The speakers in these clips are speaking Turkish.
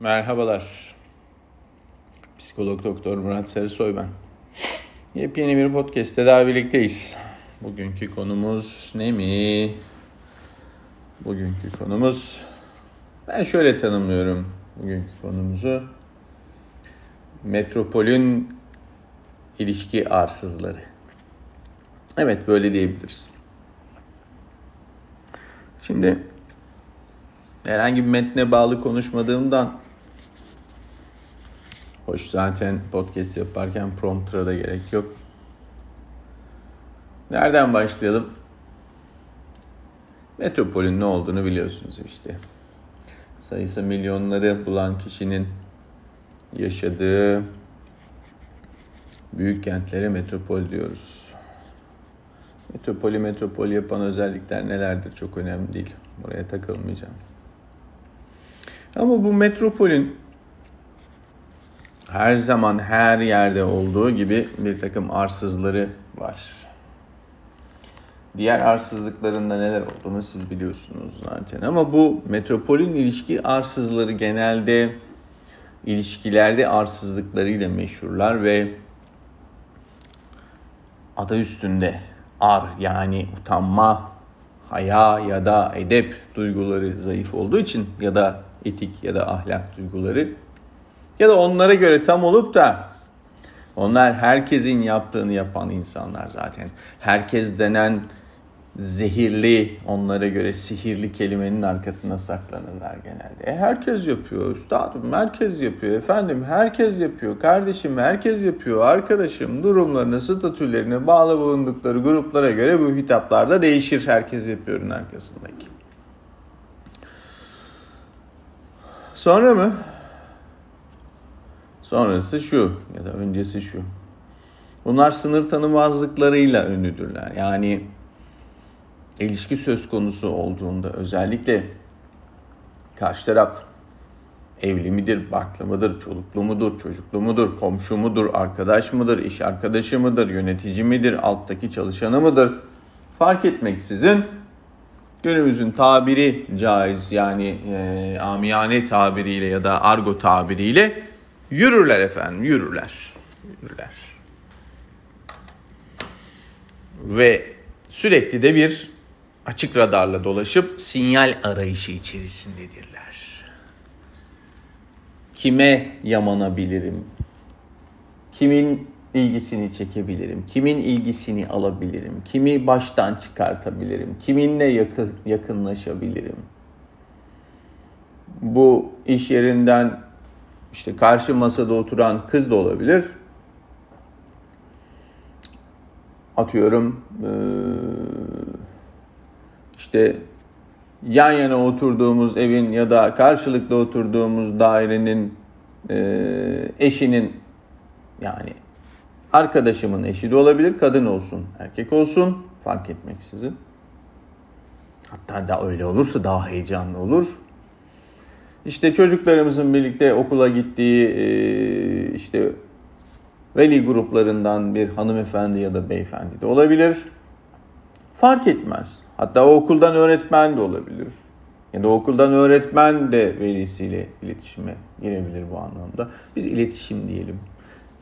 Merhabalar. Psikolog Doktor Murat Sarısoy ben. Yepyeni bir podcast'te daha birlikteyiz. Bugünkü konumuz ne mi? Bugünkü konumuz ben şöyle tanımlıyorum bugünkü konumuzu. Metropolün ilişki arsızları. Evet böyle diyebiliriz. Şimdi herhangi bir metne bağlı konuşmadığımdan hoş zaten podcast yaparken prompter'a da gerek yok. Nereden başlayalım? Metropolün ne olduğunu biliyorsunuz işte. Sayısı milyonları bulan kişinin yaşadığı büyük kentlere metropol diyoruz. Metropoli metropol yapan özellikler nelerdir çok önemli değil. Buraya takılmayacağım. Ama bu metropolün her zaman her yerde olduğu gibi bir takım arsızları var. Diğer arsızlıklarında neler olduğunu siz biliyorsunuz zaten. Ama bu metropolün ilişki arsızları genelde ilişkilerde arsızlıklarıyla meşhurlar ve adı üstünde ar yani utanma, haya ya da edep duyguları zayıf olduğu için ya da etik ya da ahlak duyguları ya da onlara göre tam olup da onlar herkesin yaptığını yapan insanlar zaten. Herkes denen zehirli, onlara göre sihirli kelimenin arkasına saklanırlar genelde. E herkes yapıyor üstadım, herkes yapıyor efendim, herkes yapıyor kardeşim, herkes yapıyor arkadaşım. Durumlarına, statülerine, bağlı bulundukları gruplara göre bu hitaplarda değişir herkes yapıyorun arkasındaki. Sonra mı? Sonrası şu ya da öncesi şu. Bunlar sınır tanımazlıklarıyla ünlüdürler. Yani ilişki söz konusu olduğunda özellikle karşı taraf evli midir, barklı mıdır, çoluklu mudur, çocuklu mudur, komşu mudur, arkadaş mıdır, iş arkadaşı mıdır, yönetici midir, alttaki çalışanı mıdır fark etmeksizin günümüzün tabiri caiz yani e, amiyane tabiriyle ya da argo tabiriyle yürürler efendim yürürler. Yürürler. Ve sürekli de bir açık radarla dolaşıp sinyal arayışı içerisindedirler. Kime yamanabilirim? Kimin ilgisini çekebilirim? Kimin ilgisini alabilirim? Kimi baştan çıkartabilirim? Kiminle yakın, yakınlaşabilirim? Bu iş yerinden işte karşı masada oturan kız da olabilir. Atıyorum işte yan yana oturduğumuz evin ya da karşılıklı oturduğumuz dairenin eşinin yani Arkadaşımın eşi de olabilir, kadın olsun, erkek olsun fark etmeksizin. Hatta da öyle olursa daha heyecanlı olur. İşte çocuklarımızın birlikte okula gittiği e, işte veli gruplarından bir hanımefendi ya da beyefendi de olabilir. Fark etmez. Hatta o okuldan öğretmen de olabilir. Ya da okuldan öğretmen de velisiyle iletişime girebilir bu anlamda. Biz iletişim diyelim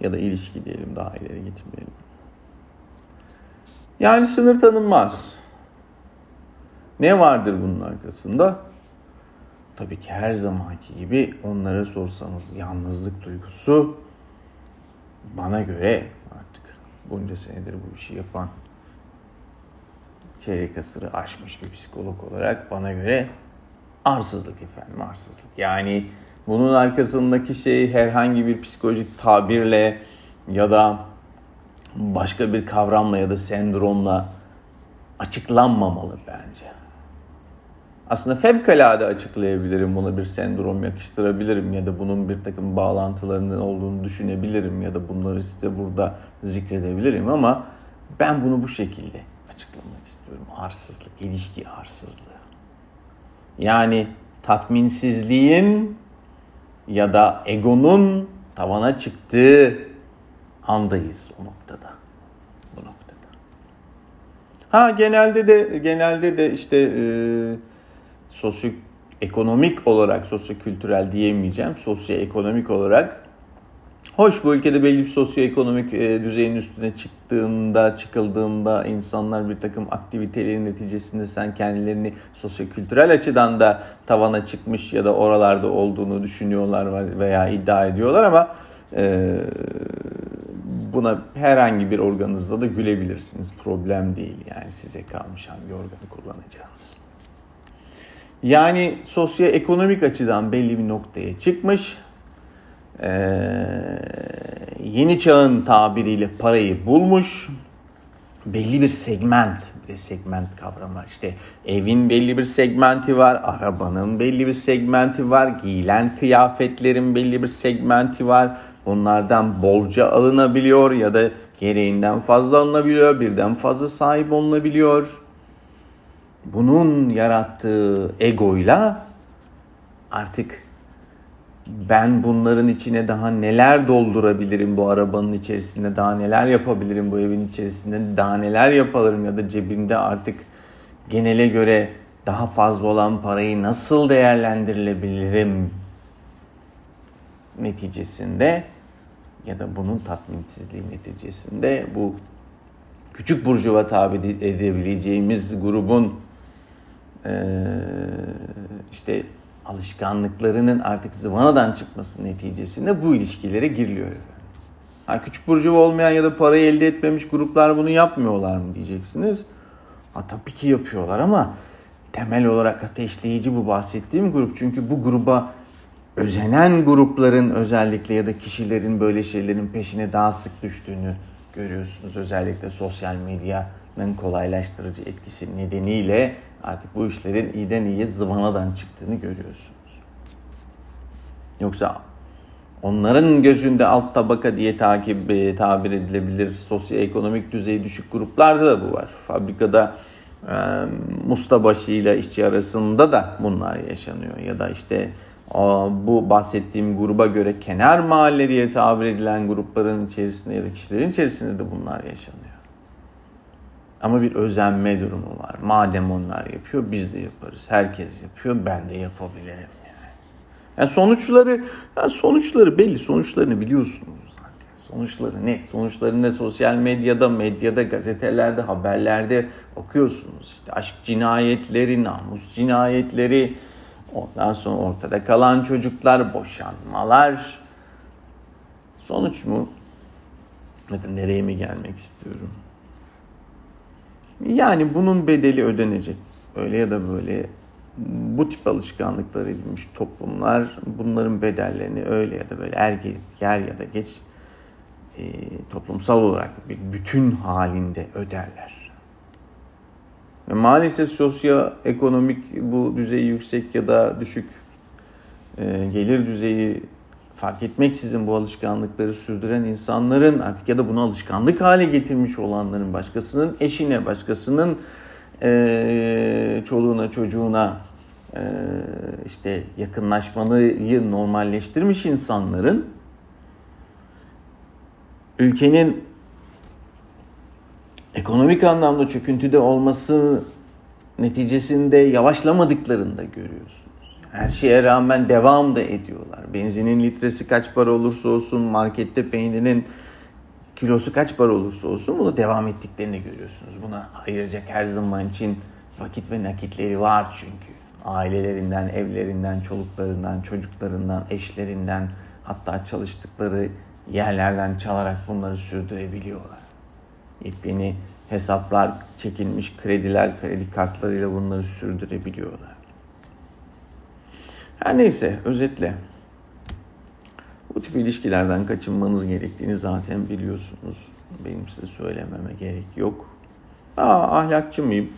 ya da ilişki diyelim daha ileri gitmeyelim. Yani sınır tanınmaz. Ne vardır bunun arkasında? Tabii ki her zamanki gibi onlara sorsanız yalnızlık duygusu bana göre artık bunca senedir bu işi yapan çeyrek asırı aşmış bir psikolog olarak bana göre arsızlık efendim arsızlık. Yani bunun arkasındaki şey herhangi bir psikolojik tabirle ya da başka bir kavramla ya da sendromla açıklanmamalı bence. Aslında fevkalade açıklayabilirim buna bir sendrom yakıştırabilirim ya da bunun bir takım bağlantılarının olduğunu düşünebilirim ya da bunları size burada zikredebilirim ama ben bunu bu şekilde açıklamak istiyorum. Arsızlık, ilişki arsızlığı. Yani tatminsizliğin ya da egonun tavana çıktığı andayız o noktada. Bu noktada. Ha genelde de genelde de işte e, sosyokültürel ekonomik olarak sosyo-kültürel diyemeyeceğim. Sosyo-ekonomik olarak Hoş bu ülkede belli bir sosyoekonomik e, düzeyin üstüne çıktığında, çıkıldığında insanlar bir takım aktivitelerin neticesinde sen kendilerini sosyokültürel açıdan da tavana çıkmış ya da oralarda olduğunu düşünüyorlar veya iddia ediyorlar ama e, buna herhangi bir organınızda da gülebilirsiniz. Problem değil yani size kalmış hangi organı kullanacağınız. Yani sosyoekonomik açıdan belli bir noktaya çıkmış ee, yeni çağın tabiriyle parayı bulmuş. Belli bir segment, bir de segment kavramı. İşte evin belli bir segmenti var, arabanın belli bir segmenti var, giyilen kıyafetlerin belli bir segmenti var. Bunlardan bolca alınabiliyor ya da gereğinden fazla alınabiliyor, birden fazla sahip olunabiliyor. Bunun yarattığı egoyla artık ben bunların içine daha neler doldurabilirim bu arabanın içerisinde, daha neler yapabilirim bu evin içerisinde, daha neler yaparım ya da cebimde artık genele göre daha fazla olan parayı nasıl değerlendirilebilirim neticesinde ya da bunun tatminsizliği neticesinde bu küçük burjuva tabi edebileceğimiz grubun işte alışkanlıklarının artık zıvanadan çıkması neticesinde bu ilişkilere giriliyor efendim. Yani küçük burjuva olmayan ya da parayı elde etmemiş gruplar bunu yapmıyorlar mı diyeceksiniz. Ha, tabii ki yapıyorlar ama temel olarak ateşleyici bu bahsettiğim grup. Çünkü bu gruba özenen grupların özellikle ya da kişilerin böyle şeylerin peşine daha sık düştüğünü görüyorsunuz. Özellikle sosyal medyanın kolaylaştırıcı etkisi nedeniyle artık bu işlerin iyiden iyiye zıvanadan çıktığını görüyorsunuz. Yoksa onların gözünde alt tabaka diye takip e, tabir edilebilir sosyoekonomik düzeyi düşük gruplarda da bu var. Fabrikada e, mustabaşı ile işçi arasında da bunlar yaşanıyor. Ya da işte bu bahsettiğim gruba göre kenar mahalle diye tabir edilen grupların içerisinde ya da kişilerin içerisinde de bunlar yaşanıyor. Ama bir özenme durumu var. Madem onlar yapıyor biz de yaparız. Herkes yapıyor ben de yapabilirim yani. yani sonuçları yani sonuçları belli. Sonuçlarını biliyorsunuz zaten. Sonuçları ne? Sonuçları ne? Sosyal medyada, medyada, gazetelerde, haberlerde okuyorsunuz. İşte aşk cinayetleri, namus cinayetleri, ondan sonra ortada kalan çocuklar, boşanmalar. Sonuç mu? Ya nereye mi gelmek istiyorum? Yani bunun bedeli ödenecek. Öyle ya da böyle bu tip alışkanlıklar edinmiş toplumlar bunların bedellerini öyle ya da böyle er yer ya da geç e, toplumsal olarak bir bütün halinde öderler. Ve maalesef sosyoekonomik bu düzeyi yüksek ya da düşük e, gelir düzeyi fark etmeksizin bu alışkanlıkları sürdüren insanların artık ya da bunu alışkanlık hale getirmiş olanların başkasının eşine, başkasının e, çoluğuna, çocuğuna e, işte yakınlaşmayı normalleştirmiş insanların ülkenin ekonomik anlamda çöküntüde olması neticesinde yavaşlamadıklarını da görüyoruz. Her şeye rağmen devam da ediyorlar. Benzinin litresi kaç para olursa olsun, markette peynirin kilosu kaç para olursa olsun bunu devam ettiklerini görüyorsunuz. Buna ayıracak her zaman için vakit ve nakitleri var çünkü. Ailelerinden, evlerinden, çoluklarından, çocuklarından, eşlerinden hatta çalıştıkları yerlerden çalarak bunları sürdürebiliyorlar. Yepyeni hesaplar çekilmiş krediler, kredi kartlarıyla bunları sürdürebiliyorlar. Her neyse özetle bu tip ilişkilerden kaçınmanız gerektiğini zaten biliyorsunuz. Benim size söylememe gerek yok. Aa, ahlakçı mıyım?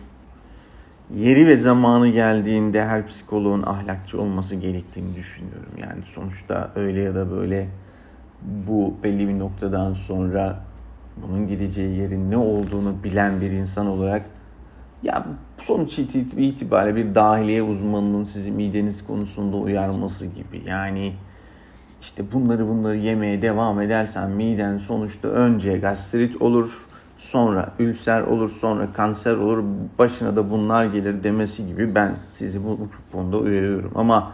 Yeri ve zamanı geldiğinde her psikoloğun ahlakçı olması gerektiğini düşünüyorum. Yani sonuçta öyle ya da böyle bu belli bir noktadan sonra bunun gideceği yerin ne olduğunu bilen bir insan olarak ya sonuç itibariyle bir dahiliye uzmanının sizi mideniz konusunda uyarması gibi. Yani işte bunları bunları yemeye devam edersen miden sonuçta önce gastrit olur. sonra ülser olur, sonra kanser olur, başına da bunlar gelir demesi gibi ben sizi bu, bu konuda uyarıyorum. Ama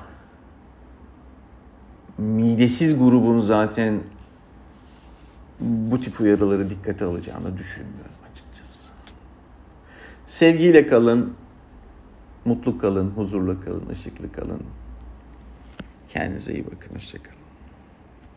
midesiz grubun zaten bu tip uyarıları dikkate alacağını düşünmüyorum. Sevgiyle kalın, mutlu kalın, huzurlu kalın, ışıklı kalın. Kendinize iyi bakın, hoşçakalın.